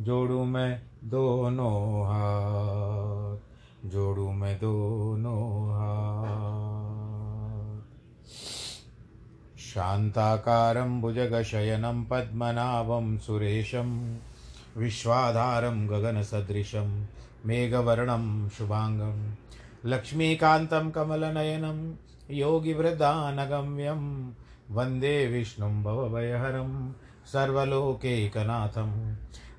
जोड़ू मैं दोनों हाथ, जोड़ू मैं दोनों हाथ। शान्ताकारं भुजगशयनं पद्मनाभं सुरेशं, विश्वाधारं गगनसदृशं मेघवर्णं शुभाङ्गं, लक्ष्मीकान्तं कमलनयनं, योगिवृद्धानगम्यं, वंदे विष्णुं भवभयहरं, सर्वलोकैकनाथं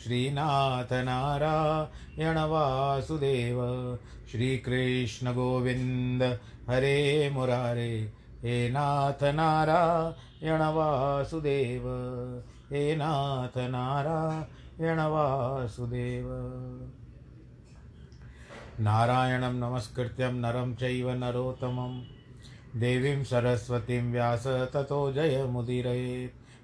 श्रीनाथ नारायण वासुदेव श्रीकृष्णगोविन्द हरे मुरारे, हे नाथ नारायण वासुदेव हे नाथ नारायण वासुदेव नारायणं नमस्कृत्यं नरं चैव नरोत्तमं, देवीं सरस्वतीं व्यास ततो जयमुदीरयेत्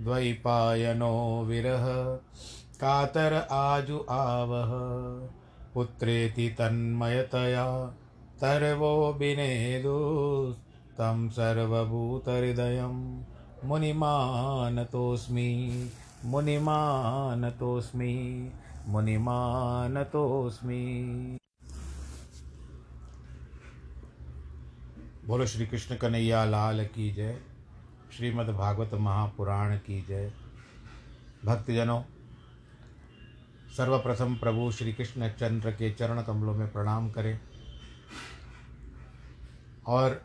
द्वैपायनो विरह। कातर आजु आवह। पुत्रेति तन्मयतया तर्वो बिनेदुस्तं सर्वभूतहृदयं मुनिमानतोऽस्मि। मुनिमानतोऽस्मि। मुनिमानतोऽस्मि। बोलो श्री कृष्ण कन्हैया, लाल की जय। श्रीमद् भागवत महापुराण की जय। भक्तजनों, सर्वप्रथम प्रभु श्री कृष्ण चंद्र के चरण कमलों में प्रणाम करें। और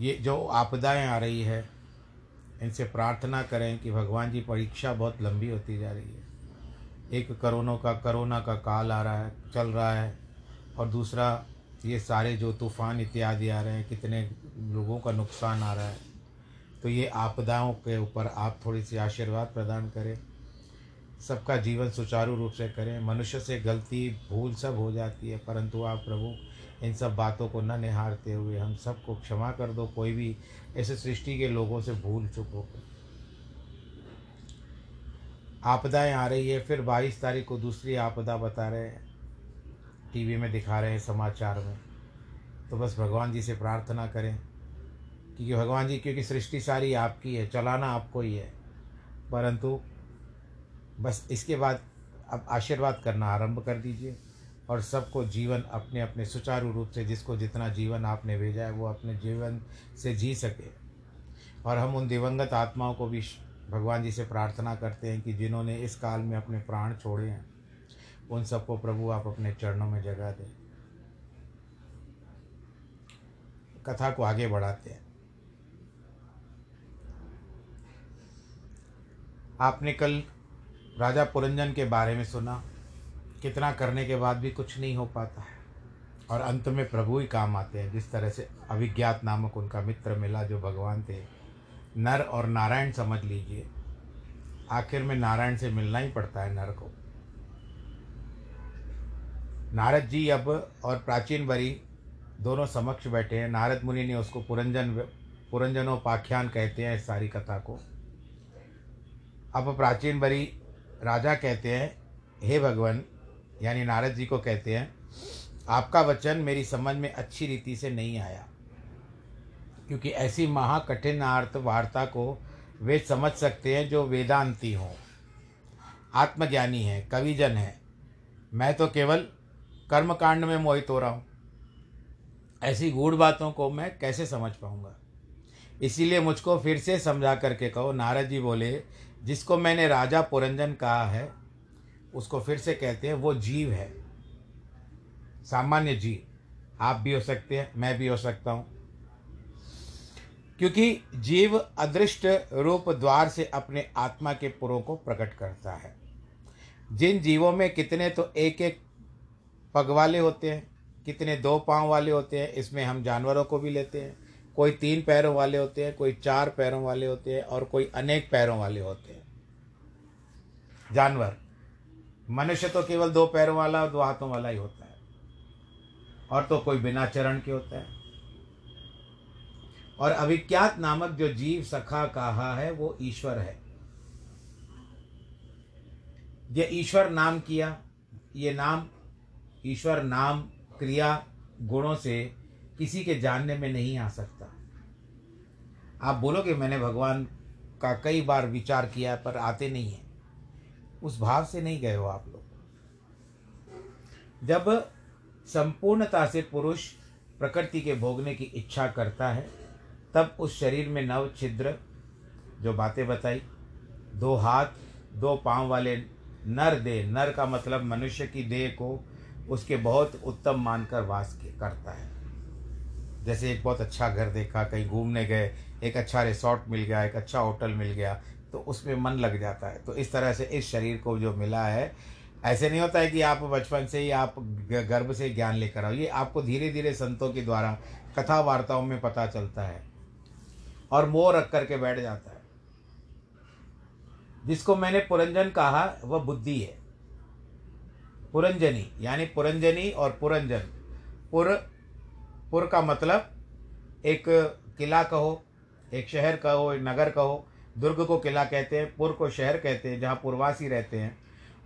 ये जो आपदाएँ आ रही है, इनसे प्रार्थना करें कि भगवान जी, परीक्षा बहुत लंबी होती जा रही है। एक करोनों का करोना का काल आ रहा है, चल रहा है। और दूसरा, ये सारे जो तूफ़ान इत्यादि आ रहे हैं, कितने लोगों का नुकसान आ रहा है। तो ये आपदाओं के ऊपर आप थोड़ी सी आशीर्वाद प्रदान करें। सबका जीवन सुचारू रूप से करें। मनुष्य से गलती, भूल सब हो जाती है, परंतु आप प्रभु, इन सब बातों को न निहारते हुए हम सबको क्षमा कर दो। कोई भी ऐसे सृष्टि के लोगों से भूल चुक हो। आपदाएँ आ रही है, फिर बाईस तारीख को दूसरी आपदा बता रहे हैं। टीवी में दिखा रहे हैं समाचार में। तो बस भगवान जी से प्रार्थना करें। क्योंकि भगवान जी, क्योंकि सृष्टि सारी आपकी है, चलाना आपको ही है। परंतु बस इसके बाद अब आशीर्वाद करना आरंभ कर दीजिए और सबको जीवन अपने अपने सुचारू रूप से, जिसको जितना जीवन आपने भेजा है, वो अपने जीवन से जी सके। और हम उन दिवंगत आत्माओं को भी भगवान जी से प्रार्थना करते हैं कि जिन्होंने इस काल में अपने प्राण छोड़े हैं, उन सबको प्रभु आप अपने चरणों में जगा दें। कथा को आगे बढ़ाते हैं। आपने कल राजा पुरंजन के बारे में सुना। कितना करने के बाद भी कुछ नहीं हो पाता है। और अंत में प्रभु ही काम आते हैं, जिस तरह से अभिज्ञात नामक उनका मित्र मिला जो भगवान थे। नर और नारायण समझ लीजिए, आखिर में नारायण से मिलना ही पड़ता है नर को। नारद जी अब और प्राचीन बरी दोनों समक्ष बैठे हैं। नारद मुनि ने उसको पुरंजन पुरंजनोपाख्यान कहते हैं इस सारी कथा को। अब प्राचीन बरी राजा कहते हैं, हे भगवान, यानी नारद जी को कहते हैं, आपका वचन मेरी समझ में अच्छी रीति से नहीं आया, क्योंकि ऐसी महाकठिन अर्थ वार्ता को वे समझ सकते हैं जो वेदांती हों। आत्मज्ञानी हैं, कविजन हैं। मैं तो केवल कर्मकांड में मोहित हो रहा हूँ। ऐसी गूढ़ बातों को मैं कैसे समझ पाऊँगा? इसीलिए मुझको फिर से समझा करके कहो, नारद जी बोले जिसको मैंने राजा पुरंजन कहा है, उसको फिर से कहते हैं, वो जीव है। सामान्य जीव। आप भी हो सकते हैं, मैं भी हो सकता हूँ। क्योंकि जीव अदृष्ट रूप द्वार से अपने आत्मा के पुरों को प्रकट करता है। जिन जीवों में कितने तो एक एक पग वाले होते हैं, कितने दो पाँव वाले होते हैं, इसमें हम जानवरों को भी लेते हैं। कोई तीन पैरों वाले होते हैं, कोई चार पैरों वाले होते हैं और कोई अनेक पैरों वाले होते हैं। जानवर। मनुष्य तो केवल दो पैरों वाला और दो हाथों वाला ही होता है। और तो कोई बिना चरण के होता है। और अविख्यात नामक जो जीव सखा कहा है, वो ईश्वर है। ये ईश्वर नाम किया, ये नाम, ईश्वर नाम क्रिया गुणों से किसी के जानने में नहीं आ सकता। आप बोलोगे, मैंने भगवान का कई बार विचार किया पर आते नहीं हैं। उस भाव से नहीं गए हो आप लोग। जब संपूर्णता से पुरुष प्रकृति के भोगने की इच्छा करता है, तब उस शरीर में नव छिद्र, जो बातें बताई, दो हाथ, दो पाँव वाले नर देह, नर का मतलब मनुष्य की देह को उसके बहुत उत्तम मानकर वास करता है। जैसे एक बहुत अच्छा घर देखा, कहीं घूमने गए, एक अच्छा रिसोर्ट मिल गया, एक अच्छा होटल मिल गया तो उसमें मन लग जाता है। तो इस तरह से इस शरीर को जो मिला है, ऐसे नहीं होता है कि आप बचपन से ही आप गर्भ से ज्ञान लेकर आओ। ये आपको धीरे धीरे संतों के द्वारा कथा वार्ताओं में पता चलता है और मोह रख करके बैठ जाता है। जिसको मैंने पुरंजन कहा, वह बुद्धि है। पुरंजनी, यानी पुरंजनी और पुरंजन। पुर पुर का मतलब एक किला कहो, एक शहर कहो, एक नगर कहो। दुर्ग को किला कहते हैं, पुर को शहर कहते हैं, जहाँ पुरवासी रहते हैं।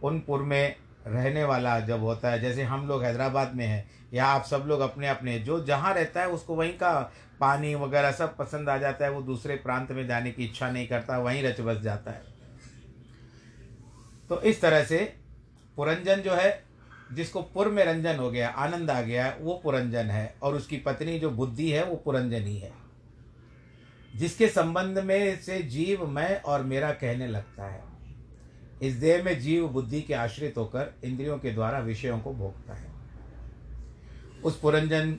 उन पुर में रहने वाला जब होता है, जैसे हम लोग हैदराबाद में हैं या आप सब लोग अपने अपने जो जहाँ रहता है, उसको वहीं का पानी वगैरह सब पसंद आ जाता है, वो दूसरे प्रांत में जाने की इच्छा नहीं करता, वहीं रच बस जाता है। तो इस तरह से पुरंजन जो है जिसको पुर में रंजन हो गया, आनंद आ गया, वो पुरंजन है और उसकी पत्नी जो बुद्धि है, वो पुरंजनी है। जिसके संबंध में से जीव मैं और मेरा कहने लगता है। इस देह में जीव बुद्धि के आश्रित होकर इंद्रियों के द्वारा विषयों को भोगता है। उस पुरंजन,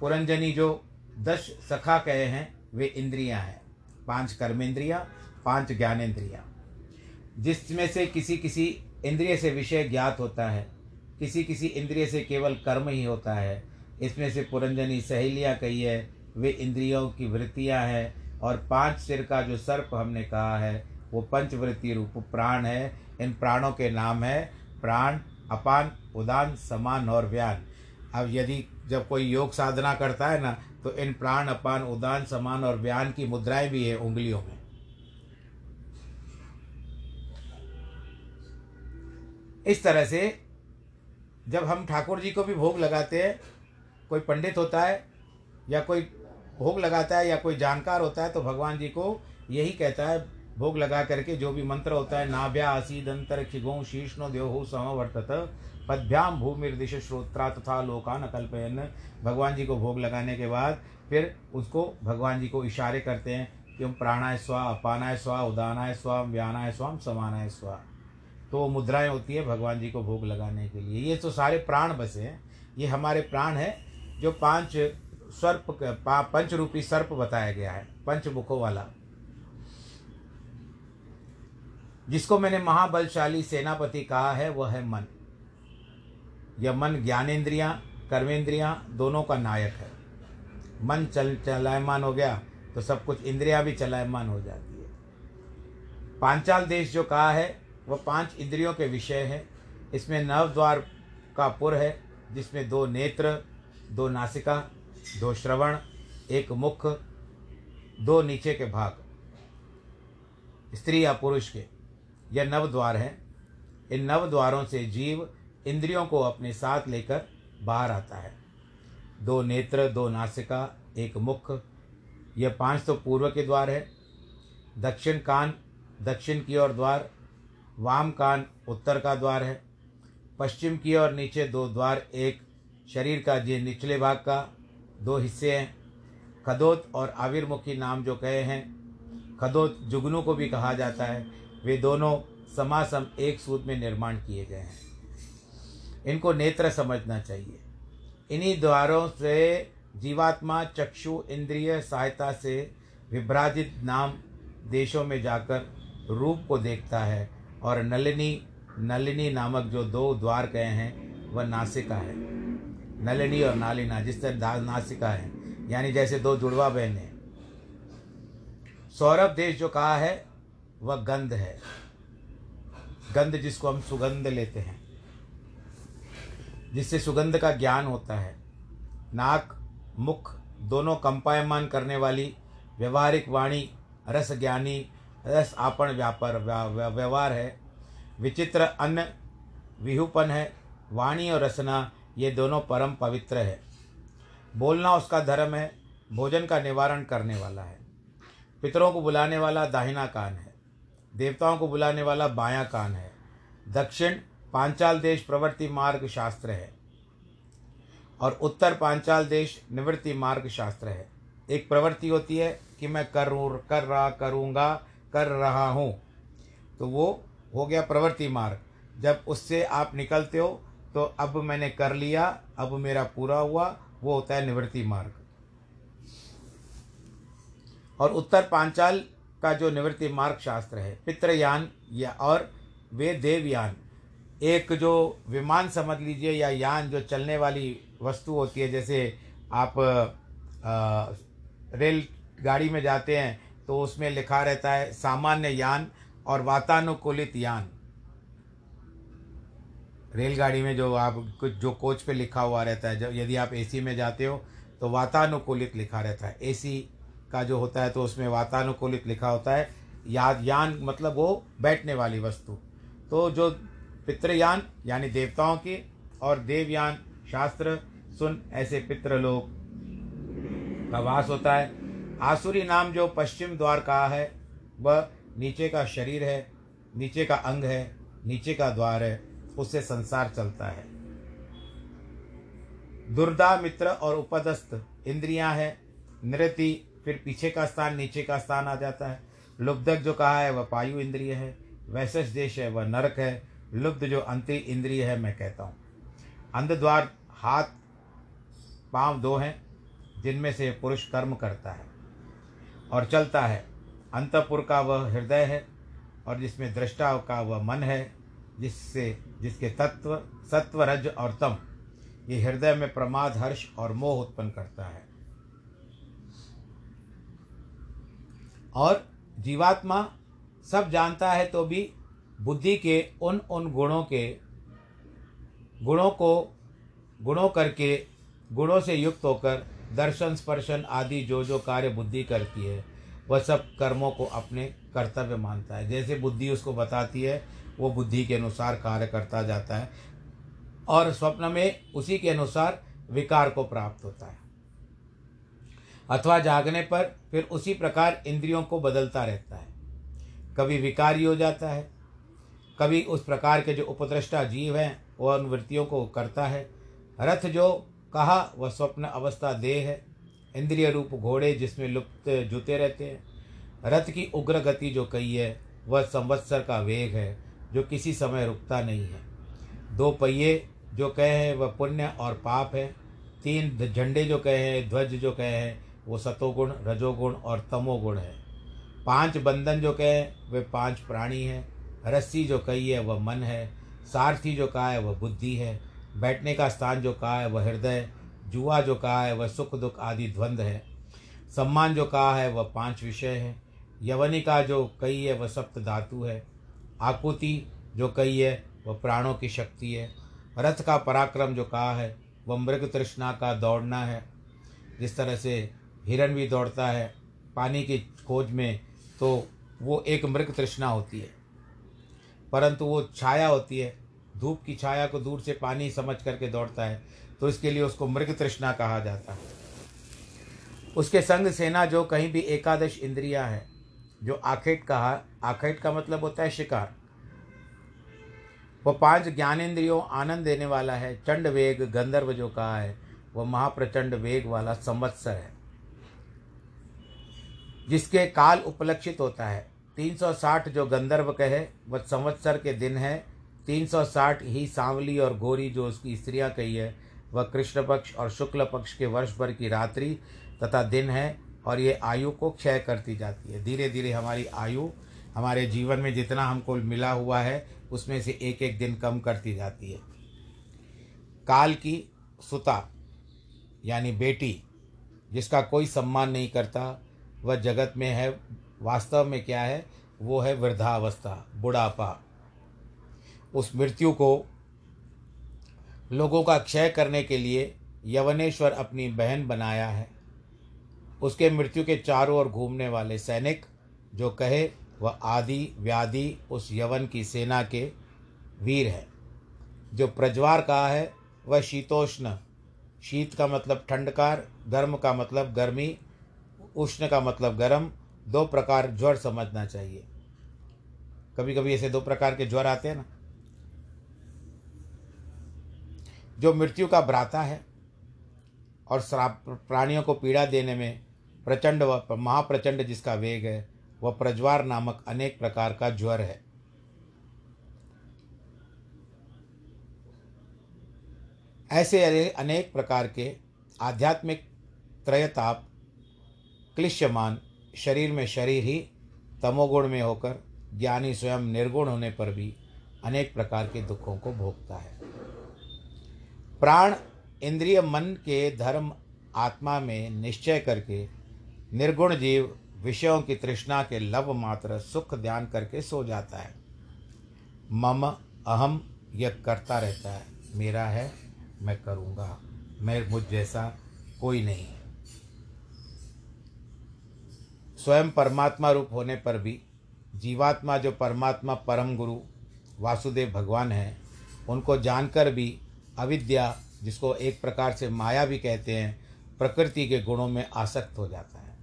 पुरंजनी जो दश सखा कहे हैं, वे इंद्रियाँ हैं। पाँच कर्मेंद्रियाँ, पाँच ज्ञानेन्द्रियाँ जिसमें से किसी किसी इंद्रिय से विषय ज्ञात होता है किसी किसी इंद्रिय से केवल कर्म ही होता है। इसमें से पुरंजनी सहेलियाँ कही है, वे इंद्रियों की वृत्तियाँ हैं और पाँच सिर का जो सर्प हमने कहा है, वो पंचवृत्ति रूप प्राण है। इन प्राणों के नाम है प्राण, अपान, उदान, समान और व्यान। अब यदि जब कोई योग साधना करता है ना तो इन प्राण, अपान, उदान, समान और बयान की मुद्राएँ भी है उंगलियों में। इस तरह से जब हम ठाकुर जी को भी भोग लगाते हैं, कोई पंडित होता है, या कोई भोग लगाता है, या कोई जानकार होता है तो भगवान जी को यही कहता है, भोग लगा करके जो भी मंत्र होता है, नाभ्या आसीद अंतर खिगो शीर्षनो देहो समवर्तत पदभ्याम भूमिर्दिश श्रोत्रा तथा लोकान अकल्पयन। भगवान जी को भोग लगाने के बाद फिर उसको भगवान जी को इशारे करते हैं कि हम प्राणाय स्वा अपानाय स्वा उदानाय स्वा व्यानाय स्वाम समानाय स्वा तो वो मुद्राएँ होती है भगवान जी को भोग लगाने के लिए। ये तो सारे प्राण बसे हैं। ये हमारे प्राण है, जो पाँच सर्प पंच रूपी सर्प बताया गया है पंच मुखों वाला। जिसको मैंने महाबलशाली सेनापति कहा है, वह है मन। यह मन ज्ञानेन्द्रियाँ कर्मेंद्रियाँ, दोनों का नायक है। मन चल, चलायमान हो गया तो सब कुछ इंद्रियाँ भी चलायमान हो जाती है। पांचाल देश जो कहा है वह पाँच इंद्रियों के विषय है। इसमें नव द्वार का पुर है, जिसमें दो नेत्र, दो नासिका, दो श्रवण, एक मुख, दो नीचे के भाग। स्त्री या पुरुष के यह नव द्वार हैं। इन नव द्वारों से जीव इंद्रियों को अपने साथ लेकर बाहर आता है। दो नेत्र, दो नासिका, एक मुख, यह पाँच तो पूर्व के द्वार है। दक्षिण कान, दक्षिण की ओर द्वार वाम कान उत्तर का द्वार है। पश्चिम की ओर नीचे दो द्वार, एक शरीर का जी निचले भाग का, दो हिस्से हैं। खदोत और आविर्मुखी नाम जो कहे हैं, खदोत जुगनू को भी कहा जाता है। वे दोनों समासम एक सूद में निर्माण किए गए हैं। इनको नेत्र समझना चाहिए। इन्हीं द्वारों से जीवात्मा, चक्षु, इंद्रिय सहायता से विभ्राजित नाम देशों में जाकर रूप को देखता है। और नलिनी नलिनी नामक जो दो द्वार गए हैं, वह नासिका है। नलिनी और नालिना, जिस तरह नासिका है। यानी जैसे दो जुड़वा बहन सौरभ देश जो कहा है, वह गंध है। गंध जिसको हम सुगंध लेते हैं। जिससे सुगंध का ज्ञान होता है। नाक, मुख, दोनों कंपायमान करने वाली व्यवहारिक वाणी रस ज्ञानी रस आपन व्यापार व्यवहार है, विचित्र अन्न विहुपन है, वाणी और रसना, ये दोनों परम पवित्र है। बोलना उसका धर्म है, भोजन का निवारण करने वाला है। पितरों को बुलाने वाला दाहिना कान है, देवताओं को बुलाने वाला बायां कान है। दक्षिण पांचाल देश प्रवृत्ति मार्ग शास्त्र है, और उत्तर पांचाल देश निवृत्ति मार्ग शास्त्र है। एक प्रवृत्ति होती है कि मैं कर कर रहा, करूँगा कर रहा हूँ। तो वो हो गया प्रवृत्ति मार्ग। जब उससे आप निकलते हो तो अब मैंने कर लिया, अब मेरा पूरा हुआ, वो होता है निवृत्ति मार्ग। और उत्तर पांचाल का जो निवृत्ति मार्ग शास्त्र है, पितृयान या और वे देवयान। एक जो विमान समझ लीजिए या यान जो चलने वाली वस्तु होती है, जैसे आप रेल गाड़ी में जाते हैं तो उसमें लिखा रहता है, सामान्य यान और वातानुकूलित यान। रेलगाड़ी में जो आप कुछ, जो कोच पे लिखा हुआ रहता है, जब यदि आप एसी में जाते हो तो वातानुकूलित लिखा रहता है। एसी का जो होता है तो उसमें वातानुकूलित लिखा होता है। याद यान मतलब वो बैठने वाली वस्तु। तो जो पितृयान, यानी देवताओं की, और देवयान, शास्त्र, सुन, ऐसे पितृलोक का वास होता है। आसुरी नाम जो पश्चिम द्वार का है, वह नीचे का शरीर है, नीचे का अंग है, नीचे का द्वार है, उससे संसार चलता है। दुर्दा मित्र और उपदस्थ इंद्रियाँ हैं नृति फिर पीछे का स्थान, नीचे का स्थान आ जाता है। लुब्धक जो कहा है, वह पायु इंद्रिय है वैशस देश है, वह नरक है। लुब्ध जो अंतरी इंद्रिय है, मैं कहता हूँ। अंधद्वार हाथ, पाँव दो हैं, जिनमें से पुरुष कर्म करता है। और चलता है। अंतपुर का वह हृदय है और जिसमें दृष्टा का वह मन है, जिससे, जिसके तत्व सत्व रज और तम, ये हृदय में प्रमाद, हर्ष और मोह उत्पन्न करता है। और जीवात्मा सब जानता है तो भी बुद्धि के उन उन गुणों के, गुणों को, गुणों करके, गुणों से युक्त होकर दर्शन, स्पर्शन आदि जो जो कार्य बुद्धि करती है, वह सब कर्मों को अपने कर्तव्य मानता है। जैसे बुद्धि उसको बताती है, वो बुद्धि के अनुसार कार्य करता जाता है और स्वप्न में उसी के अनुसार विकार को प्राप्त होता है। अथवा जागने पर फिर उसी प्रकार इंद्रियों को बदलता रहता है। कभी विकारी हो जाता है, कभी उस प्रकार के जो उपद्रष्टा जीव हैं, वह अनुवृत्तियों को करता है। रथ जो कहा, वह स्वप्न, अवस्था, देह है। इंद्रिय रूप घोड़े जिसमें लुप्त जुते रहते हैं। रथ की उग्र गति जो कही है, वह संवत्सर का वेग है, जो किसी समय रुकता नहीं है। दो पहिए जो कहे हैं, वह पुण्य और पाप है। तीन झंडे जो कहे हैं, ध्वज जो कहे हैं, वो सतोगुण, रजोगुण और तमोगुण है। पाँच बंधन जो कहे वे पाँच प्राणी हैं। रस्सी जो कही है, वह मन है। सारथी जो कहा है, वह बुद्धि है। बैठने का स्थान जो कहा है, वह हृदय, जुआ जो कहा है, वह सुख दुख आदि द्वंद्व है। सम्मान जो कहा है, वह पाँच विषय है। यवनिका जो कही है, वह सप्त धातु है। आकुति जो कही है, वह प्राणों की शक्ति है। रथ का पराक्रम जो कहा है, वह मृग तृष्णा का दौड़ना है। जिस तरह से हिरण भी दौड़ता है पानी की खोज में तो वो एक मृग तृष्णा होती है। परंतु वो छाया होती है धूप की छाया को दूर से पानी समझ करके दौड़ता है तो इसके लिए उसको मृग तृष्णा कहा जाता है। उसके संग सेना जो कहीं भी एकादश इंद्रिया है, जो आखेट कहा आखेट का मतलब होता है शिकार। वह पाँच ज्ञानेन्द्रियों आनंद देने वाला है, चंड वेग गंधर्व जो कहा है वह महाप्रचंड वेग वाला संवत्सर है। जिसके काल उपलक्षित होता है। 360 जो गंधर्व कहे वह संवत्सर के दिन है 360 ही सांवली और गोरी जो उसकी स्त्रियाँ कही है, वह कृष्ण पक्ष और शुक्ल पक्ष के वर्ष भर की रात्रि तथा दिन है और ये आयु को क्षय करती जाती है। धीरे धीरे हमारी आयु, हमारे जीवन में जितना हमको मिला हुआ है, उसमें से एक एक दिन कम करती जाती है। काल की सुता, यानी बेटी, जिसका कोई सम्मान नहीं करता, वह जगत में है, वास्तव में क्या है, वो है वृद्धावस्था, बुढ़ापा। उस मृत्यु को लोगों का क्षय करने के लिए यवनेश्वर अपनी बहन बनाया है। उसके मृत्यु के चारों ओर घूमने वाले सैनिक, जो कहे, वह आदि व्याधि उस यवन की सेना के वीर है। जो प्रज्वार का है, वह शीतोष्ण। शीत का मतलब ठंडकार, गर्म का मतलब गर्मी, उष्ण का मतलब गर्म। दो प्रकार ज्वर समझना चाहिए। कभी कभी ऐसे दो प्रकार के ज्वर आते हैं ना जो मृत्यु का भ्राता है और श्राप प्राणियों को पीड़ा देने में प्रचंड व महाप्रचंड जिसका वेग है, वह प्रज्वार नामक अनेक प्रकार का ज्वर है। ऐसे अनेक प्रकार के आध्यात्मिक त्रयताप क्लिश्यमान शरीर में शरीर ही तमोगुण में होकर ज्ञानी स्वयं निर्गुण होने पर भी अनेक प्रकार के दुखों को भोगता है। प्राण इंद्रिय मन के धर्म आत्मा में निश्चय करके निर्गुण जीव विषयों की तृष्णा के लव मात्र सुख ध्यान करके सो जाता है। मम अहम यह करता रहता है। मेरा है, मैं करूँगा। मैं मुझ जैसा कोई नहीं। है स्वयं परमात्मा रूप होने पर भी जीवात्मा जो परमात्मा परम गुरु वासुदेव भगवान हैं, उनको जानकर भी अविद्या, जिसको एक प्रकार से माया भी कहते हैं, प्रकृति के गुणों में आसक्त हो जाता है।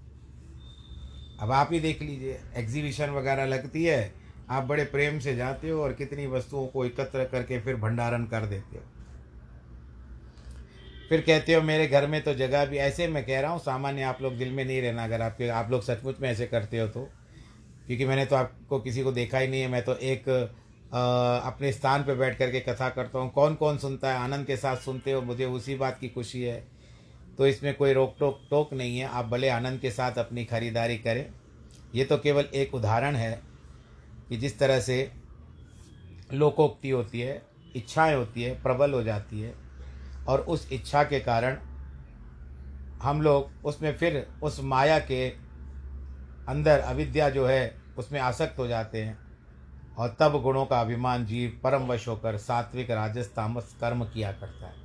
अब आप ही देख लीजिए एग्जीबिशन वगैरह लगती है, आप बड़े प्रेम से जाते हो और कितनी वस्तुओं को एकत्र करके फिर भंडारण कर देते हो। फिर कहते हो, मेरे घर में तो जगह भी ऐसे मैं कह रहा हूँ, सामान्य आप लोग दिल में नहीं रहना, अगर आपके, आप लोग सचमुच में ऐसे करते हो तो। क्योंकि मैंने तो आपको किसी को देखा ही नहीं है, मैं तो एक अपने स्थान पर बैठ करके कथा करता हूँ। कौन कौन सुनता है? आनंद के साथ सुनते हो? मुझे उसी बात की खुशी है। तो इसमें कोई रोक टोक टोक नहीं है। आप भले आनंद के साथ अपनी खरीदारी करें। ये तो केवल एक उदाहरण है कि जिस तरह से लोकोक्ति होती है, इच्छाएँ होती है, प्रबल हो जाती है। और उस इच्छा के कारण हम लोग उसमें फिर उस माया के अंदर अविद्या जो है, उसमें आसक्त हो जाते हैं। और तब गुणों का अभिमान जीव परम वश होकर सात्विक राजस तामस कर्म किया करता है।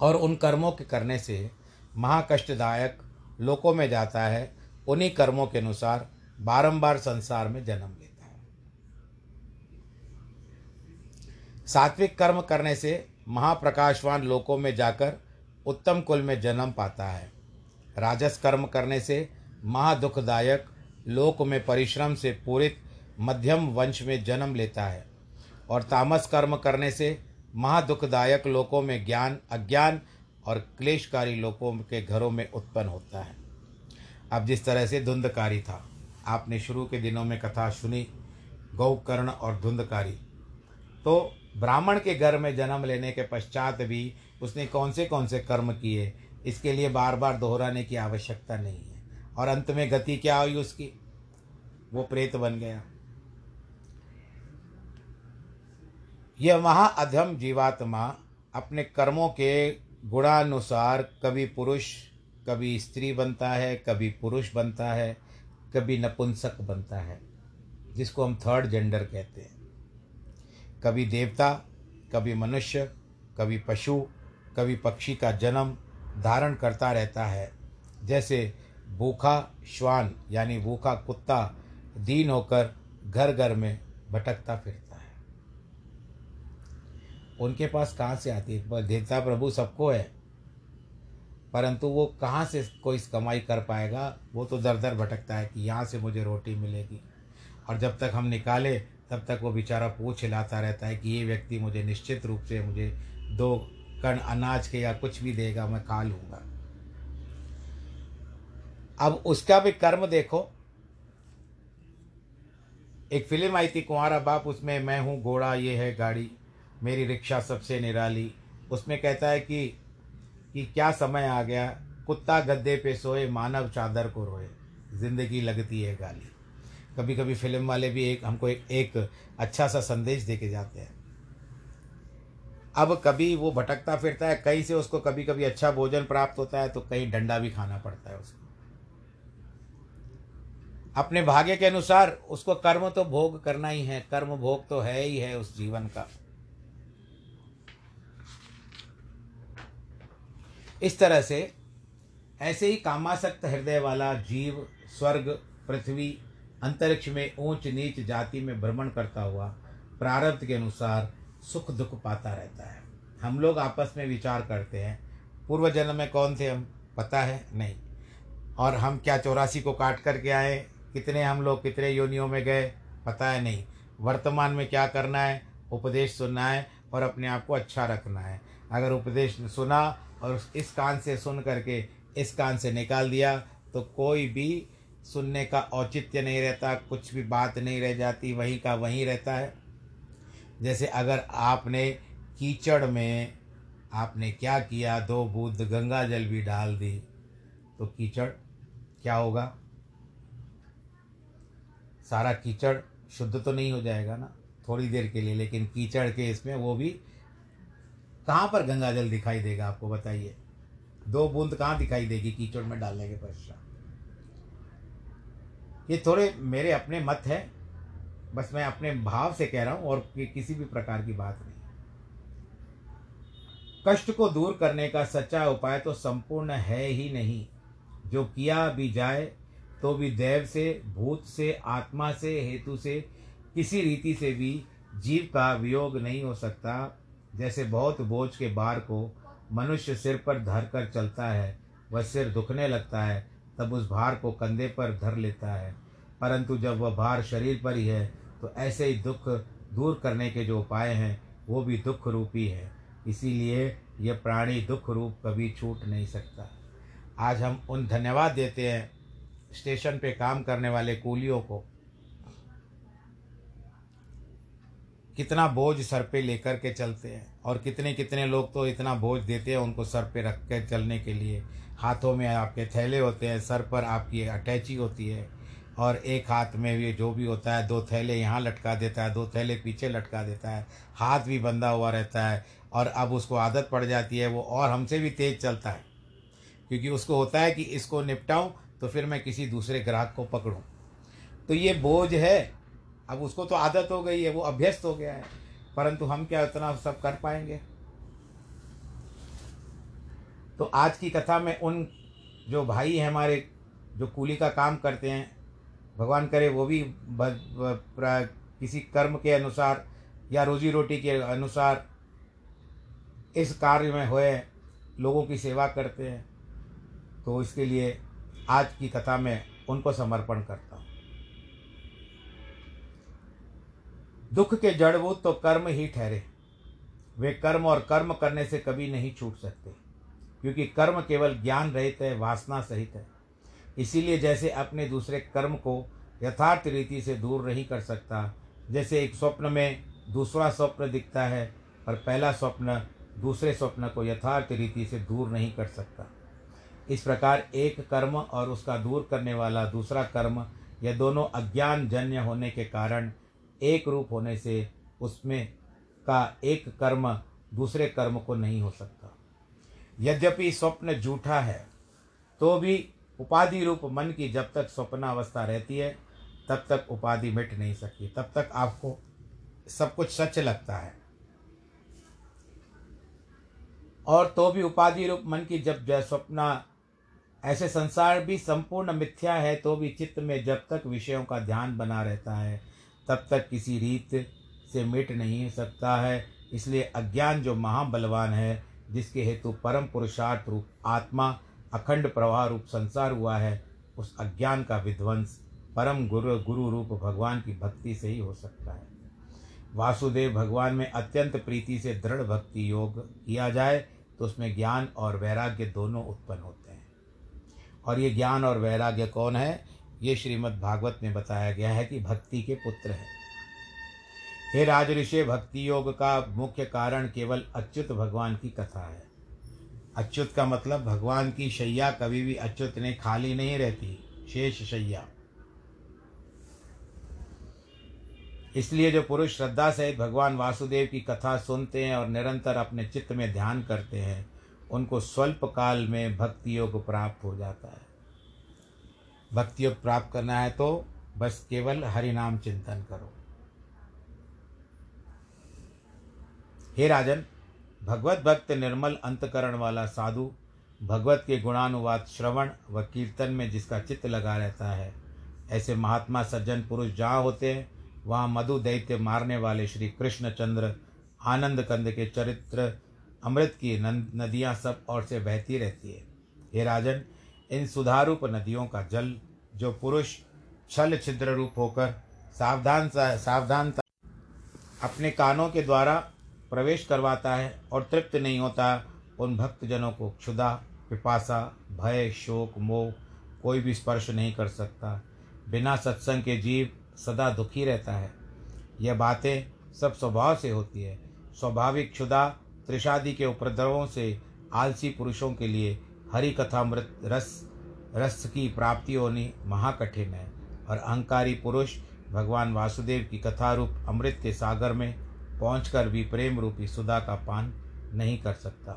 और उन कर्मों के करने से महाकष्टदायक लोकों में जाता है, उन्हीं कर्मों के अनुसार बारंबार संसार में जन्म लेता है। सात्विक कर्म करने से महाप्रकाशवान लोकों में जाकर उत्तम कुल में जन्म पाता है। राजस कर्म करने से महादुखदायक लोक में परिश्रम से पूरित मध्यम वंश में जन्म लेता है और तामस कर्म करने से महादुखदायक लोकों में ज्ञान, अज्ञान और क्लेशकारी लोगों के घरों में उत्पन्न होता है। अब जिस तरह से धुंधकारी था, आपने शुरू के दिनों में कथा सुनी, गौकर्ण और धुंधकारी। तो ब्राह्मण के घर में जन्म लेने के पश्चात भी उसने कौन से कौन से कर्म किए, इसके लिए बार बार दोहराने की आवश्यकता नहीं है। और अंत में गति क्या हुई उसकी? वो प्रेत बन गया। यह महाअधम जीवात्मा अपने कर्मों के गुणानुसार कभी पुरुष, कभी स्त्री बनता है, कभी पुरुष बनता है, कभी नपुंसक बनता है, जिसको हम थर्ड जेंडर कहते हैं। कभी देवता, कभी मनुष्य, कभी पशु, कभी पक्षी का जन्म धारण करता रहता है। जैसे भूखा श्वान, यानी भूखा कुत्ता, दीन होकर घर घर में भटकता फिरता उनके पास कहाँ से आती है? देवता प्रभु सबको है। परंतु वो कहाँ से कोई कमाई कर पाएगा? वो तो दर दर भटकता है कि यहाँ से मुझे रोटी मिलेगी। और जब तक हम निकाले, तब तक वो बेचारा पूछ हिलाता रहता है कि ये व्यक्ति मुझे निश्चित रूप से मुझे दो कण अनाज के या कुछ भी देगा, मैं खा लूँगा। अब उसका भी कर्म देखो। एक फ़िल्म आई थी, कुंवारा बाप, उसमें मैं हूँ, घोड़ा, ये है, गाड़ी। मेरी रिक्शा सबसे निराली। उसमें कहता है कि कि क्या समय आ गया? कुत्ता गद्दे पे सोए मानव चादर को रोए। ज़िंदगी लगती है गाली। कभी कभी फ़िल्म वाले भी एक हमको एक, एक अच्छा सा संदेश दे के जाते हैं। अब कभी वो भटकता फिरता है कहीं से उसको कभी कभी अच्छा भोजन प्राप्त होता है तो कहीं डंडा भी खाना पड़ता है उसको। अपने भाग्य के अनुसार उसको कर्म तो भोग करना ही है कर्म भोग तो है ही है उस जीवन का। इस तरह से ऐसे ही कामासक्त हृदय वाला जीव, स्वर्ग, पृथ्वी, अंतरिक्ष में ऊंच नीच जाति में भ्रमण करता हुआ प्रारब्ध के अनुसार सुख दुख पाता रहता है। हम लोग आपस में विचार करते हैं पूर्व जन्म में कौन थे हम, पता है? नहीं। और हम क्या चौरासी को काट करके आए? कितने हम लोग कितने योनियों में गए? पता है नहीं। वर्तमान में क्या करना है? उपदेश सुनना है और अपने आप को अच्छा रखना है। अगर उपदेश सुना और इस कान से सुन करके इस कान से निकाल दिया तो कोई भी सुनने का औचित्य नहीं रहता, कुछ भी बात नहीं रह जाती, वहीं का वहीं रहता है। जैसे अगर आपने कीचड़ में आपने क्या किया, दो बूंद गंगा जल भी डाल दी तो कीचड़ क्या होगा? सारा कीचड़ शुद्ध तो नहीं हो जाएगा ना, थोड़ी देर के लिए, लेकिन कीचड़ के इसमें वो भी कहाँ पर गंगा जल दिखाई देगा आपको बताइए? दो बूंद कहाँ दिखाई देगी कीचड़ में डालने के पश्चात? ये थोड़े मेरे अपने मत है, बस मैं अपने भाव से कह रहा हूँ और कि, किसी भी प्रकार की बात नहीं। कष्ट को दूर करने का सच्चा उपाय तो संपूर्ण है ही नहीं। जो किया भी जाए तो भी देव से, भूत से, आत्मा से, हेतु से, किसी रीति से भी जीव का वियोग नहीं हो सकता। जैसे बहुत बोझ के बार को मनुष्य सिर पर धर कर चलता है, वह सिर दुखने लगता है, तब उस भार को कंधे पर धर लेता है। परंतु जब वह भार शरीर पर ही है तो ऐसे ही दुख दूर करने के जो उपाय हैं, वो भी दुख रूपी है। इसीलिए यह प्राणी दुख रूप कभी छूट नहीं सकता। आज हम उन धन्यवाद देते हैं स्टेशन पे काम करने वाले कूलियों को। कितना बोझ सर पे लेकर के चलते हैं। और कितने कितने लोग तो इतना बोझ देते हैं उनको सर पे रख कर चलने के लिए। हाथों में आपके थैले होते हैं, सर पर आपकी अटैची होती है। और एक हाथ में भी जो भी होता है, दो थैले यहाँ लटका देता है, दो थैले पीछे लटका देता है। हाथ भी बंधा हुआ रहता है और अब उसको आदत पड़ जाती है वो और हमसे भी तेज़ चलता है। क्योंकि उसको होता है कि इसको निपटाऊं तो फिर मैं किसी दूसरे ग्राहक को पकड़ूं। तो ये बोझ है अब उसको तो आदत हो गई है, वो अभ्यस्त हो गया है। परंतु हम क्या इतना सब कर पाएँगे? तो आज की कथा में उन जो भाई हैं हमारे, जो कूली का काम करते हैं, भगवान करे वो भी किसी कर्म के अनुसार या रोजी रोटी के अनुसार इस कार्य में हुए, लोगों की सेवा करते हैं। तो इसके लिए आज की कथा में उनको समर्पण करता हूँ। दुख के जड़भूत तो कर्म ही ठहरे। वे कर्म और कर्म करने से कभी नहीं छूट सकते, क्योंकि कर्म केवल ज्ञान रहित है, वासना सहित है। इसीलिए जैसे अपने दूसरे कर्म को यथार्थ रीति से दूर नहीं कर सकता, जैसे एक स्वप्न में दूसरा स्वप्न दिखता है पर पहला स्वप्न दूसरे स्वप्न को यथार्थ रीति से दूर नहीं कर सकता। इस प्रकार एक कर्म और उसका दूर करने वाला दूसरा कर्म यह दोनों अज्ञान जन्य होने के कारण एक रूप होने से उसमें का एक कर्म दूसरे कर्म को नहीं हो सकता। यद्यपि स्वप्न झूठा है तो भी उपाधि रूप मन की जब तक स्वप्नावस्था रहती है, तब तक उपाधि मिट नहीं सकती। तब तक आपको सब कुछ सच लगता है। और तो भी उपाधि रूप मन की जब जय स्वप्न, ऐसे संसार भी संपूर्ण मिथ्या है तो भी चित्त में जब तक विषयों का ध्यान बना रहता है तब तक किसी रीत से मिट नहीं सकता है। इसलिए अज्ञान जो महाबलवान है, जिसके हेतु परम पुरुषार्थ रूप आत्मा, अखंड प्रवाह रूप संसार हुआ है, उस अज्ञान का विध्वंस परम गुरु गुरु रूप भगवान की भक्ति से ही हो सकता है। वासुदेव भगवान में अत्यंत प्रीति से दृढ़ भक्ति योग किया जाए तो उसमें ज्ञान और वैराग्य दोनों उत्पन्न होते हैं। और ये ज्ञान और वैराग्य कौन है? ये श्रीमद् भागवत में बताया गया है कि भक्ति के पुत्र हैं। हे राजऋषि, भक्ति योग का मुख्य कारण केवल अच्युत भगवान की कथा है। अच्युत का मतलब भगवान की शैया कभी भी अच्युत ने खाली नहीं रहती, शेष शैया। इसलिए जो पुरुष श्रद्धा सहित भगवान वासुदेव की कथा सुनते हैं और निरंतर अपने चित्त में ध्यान करते हैं, उनको स्वल्प काल में भक्ति योग प्राप्त हो जाता है। भक्ति योग प्राप्त करना है तो बस केवल हरि नाम चिंतन करो। हे राजन, भगवत भक्त निर्मल अंतकरण वाला साधु, भगवत के गुणानुवाद श्रवण व कीर्तन में जिसका चित्त लगा रहता है, ऐसे महात्मा सज्जन पुरुष जहाँ होते हैं, वहाँ मधु दैत्य मारने वाले श्री कृष्ण चंद्र आनंद कंद के चरित्र, अमृत की नदियाँ सब और से बहती रहती है। हे राजन इन सुधारूप नदियों का जल जो पुरुष छल छिद्र रूप होकर सावधान सावधानता अपने कानों के द्वारा प्रवेश करवाता है और तृप्त नहीं होता, उन भक्तजनों को क्षुदा पिपासा, भय, शोक, मोह कोई भी स्पर्श नहीं कर सकता। बिना सत्संग के जीव सदा दुखी रहता है। यह बातें सब स्वभाव से होती है। स्वाभाविक क्षुदा त्रिषादि के उपद्रवों से आलसी पुरुषों के लिए हरि कथामृत रस रस की प्राप्ति होनी महाकठिन है। और अहंकारी पुरुष भगवान वासुदेव की कथा रूप अमृत के सागर में पहुंचकर भी प्रेम रूपी सुधा का पान नहीं कर सकता।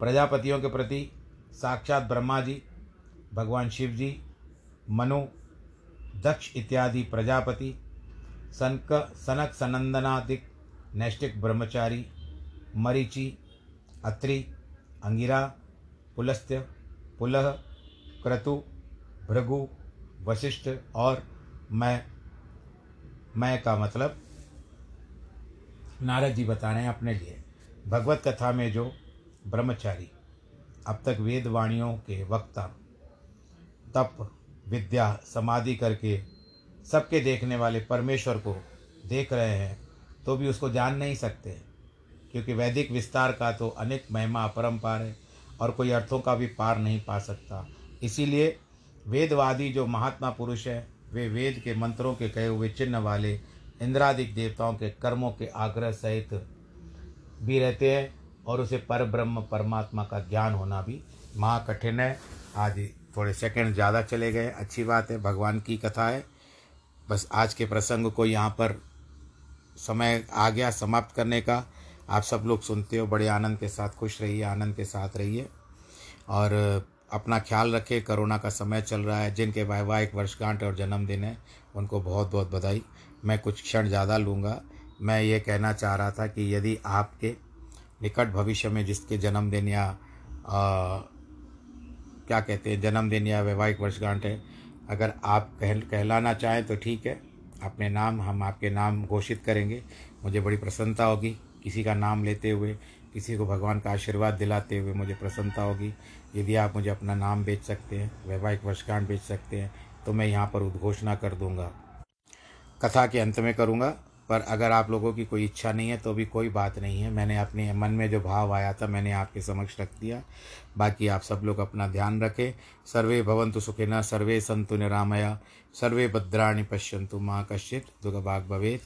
प्रजापतियों के प्रति साक्षात ब्रह्मा जी, भगवान शिव जी, मनु, दक्ष इत्यादि प्रजापति, सनक सनक सनंदनादिक नैष्टिक ब्रह्मचारी, मरीचि, अत्रि, अंगिरा पुलस्त्य, पुलह, क्रतु, भृगु, वशिष्ठ और मैं। मैं का मतलब नारद जी बता रहे हैं अपने लिए। भगवत कथा में जो ब्रह्मचारी, अब तक वेद वाणियों के वक्ता, तप, विद्या, समाधि करके सबके देखने वाले परमेश्वर को देख रहे हैं तो भी उसको जान नहीं सकते, क्योंकि वैदिक विस्तार का तो अनेक महिमा अपरम्पार है। और कोई अर्थों का भी पार नहीं पा सकता। इसीलिए वेदवादी जो महात्मा पुरुष है, वे वेद के मंत्रों के कहे हुए चिन्ह वाले इंद्रादिक देवताओं के कर्मों के आग्रह सहित भी रहते हैं और उसे पर ब्रह्म परमात्मा का ज्ञान होना भी महाकठिन है। आदि थोड़े सेकंड ज़्यादा चले गए, अच्छी बात है, भगवान की कथा है। बस आज के प्रसंग को यहाँ पर समय आ गया समाप्त करने का। आप सब लोग सुनते हो बड़े आनंद के साथ खुश रहिए आनंद के साथ रहिए। और अपना ख्याल रखें कोरोना का समय चल रहा है जिनके वैवाहिक वर्षगांठ और जन्मदिन है उनको बहुत बहुत बधाई। मैं कुछ क्षण ज़्यादा लूँगा। मैं ये कहना चाह रहा था कि यदि आपके निकट भविष्य में जिसके जन्मदिन या आ, क्या कहते हैं जन्मदिन या वैवाहिक वर्षगांठ है अगर आप कह कहलाना चाहें तो ठीक है। अपने नाम हम आपके नाम घोषित करेंगे। मुझे बड़ी प्रसन्नता होगी। किसी का नाम लेते हुए, किसी को भगवान का आशीर्वाद दिलाते हुए मुझे प्रसन्नता होगी। यदि आप मुझे अपना नाम बेच सकते हैं, वैवाहिक वर्षगांठ बेच सकते हैं तो मैं यहाँ पर उद्घोषणा कर दूँगा। कथा के अंत में करूँगा, पर अगर आप लोगों की कोई इच्छा नहीं है तो भी कोई बात नहीं है। मैंने अपने मन में जो भाव आया था, मैंने आपके समक्ष रख दिया। बाकी आप सब लोग अपना ध्यान रखें। सर्वे भवंतु सुखिना, सर्वे संतु निरामया, सर्वे भद्राणी पश्यंतु माँ कश्चित। दुख भाग भवेद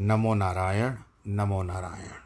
नमो नारायण। नमो नारायण।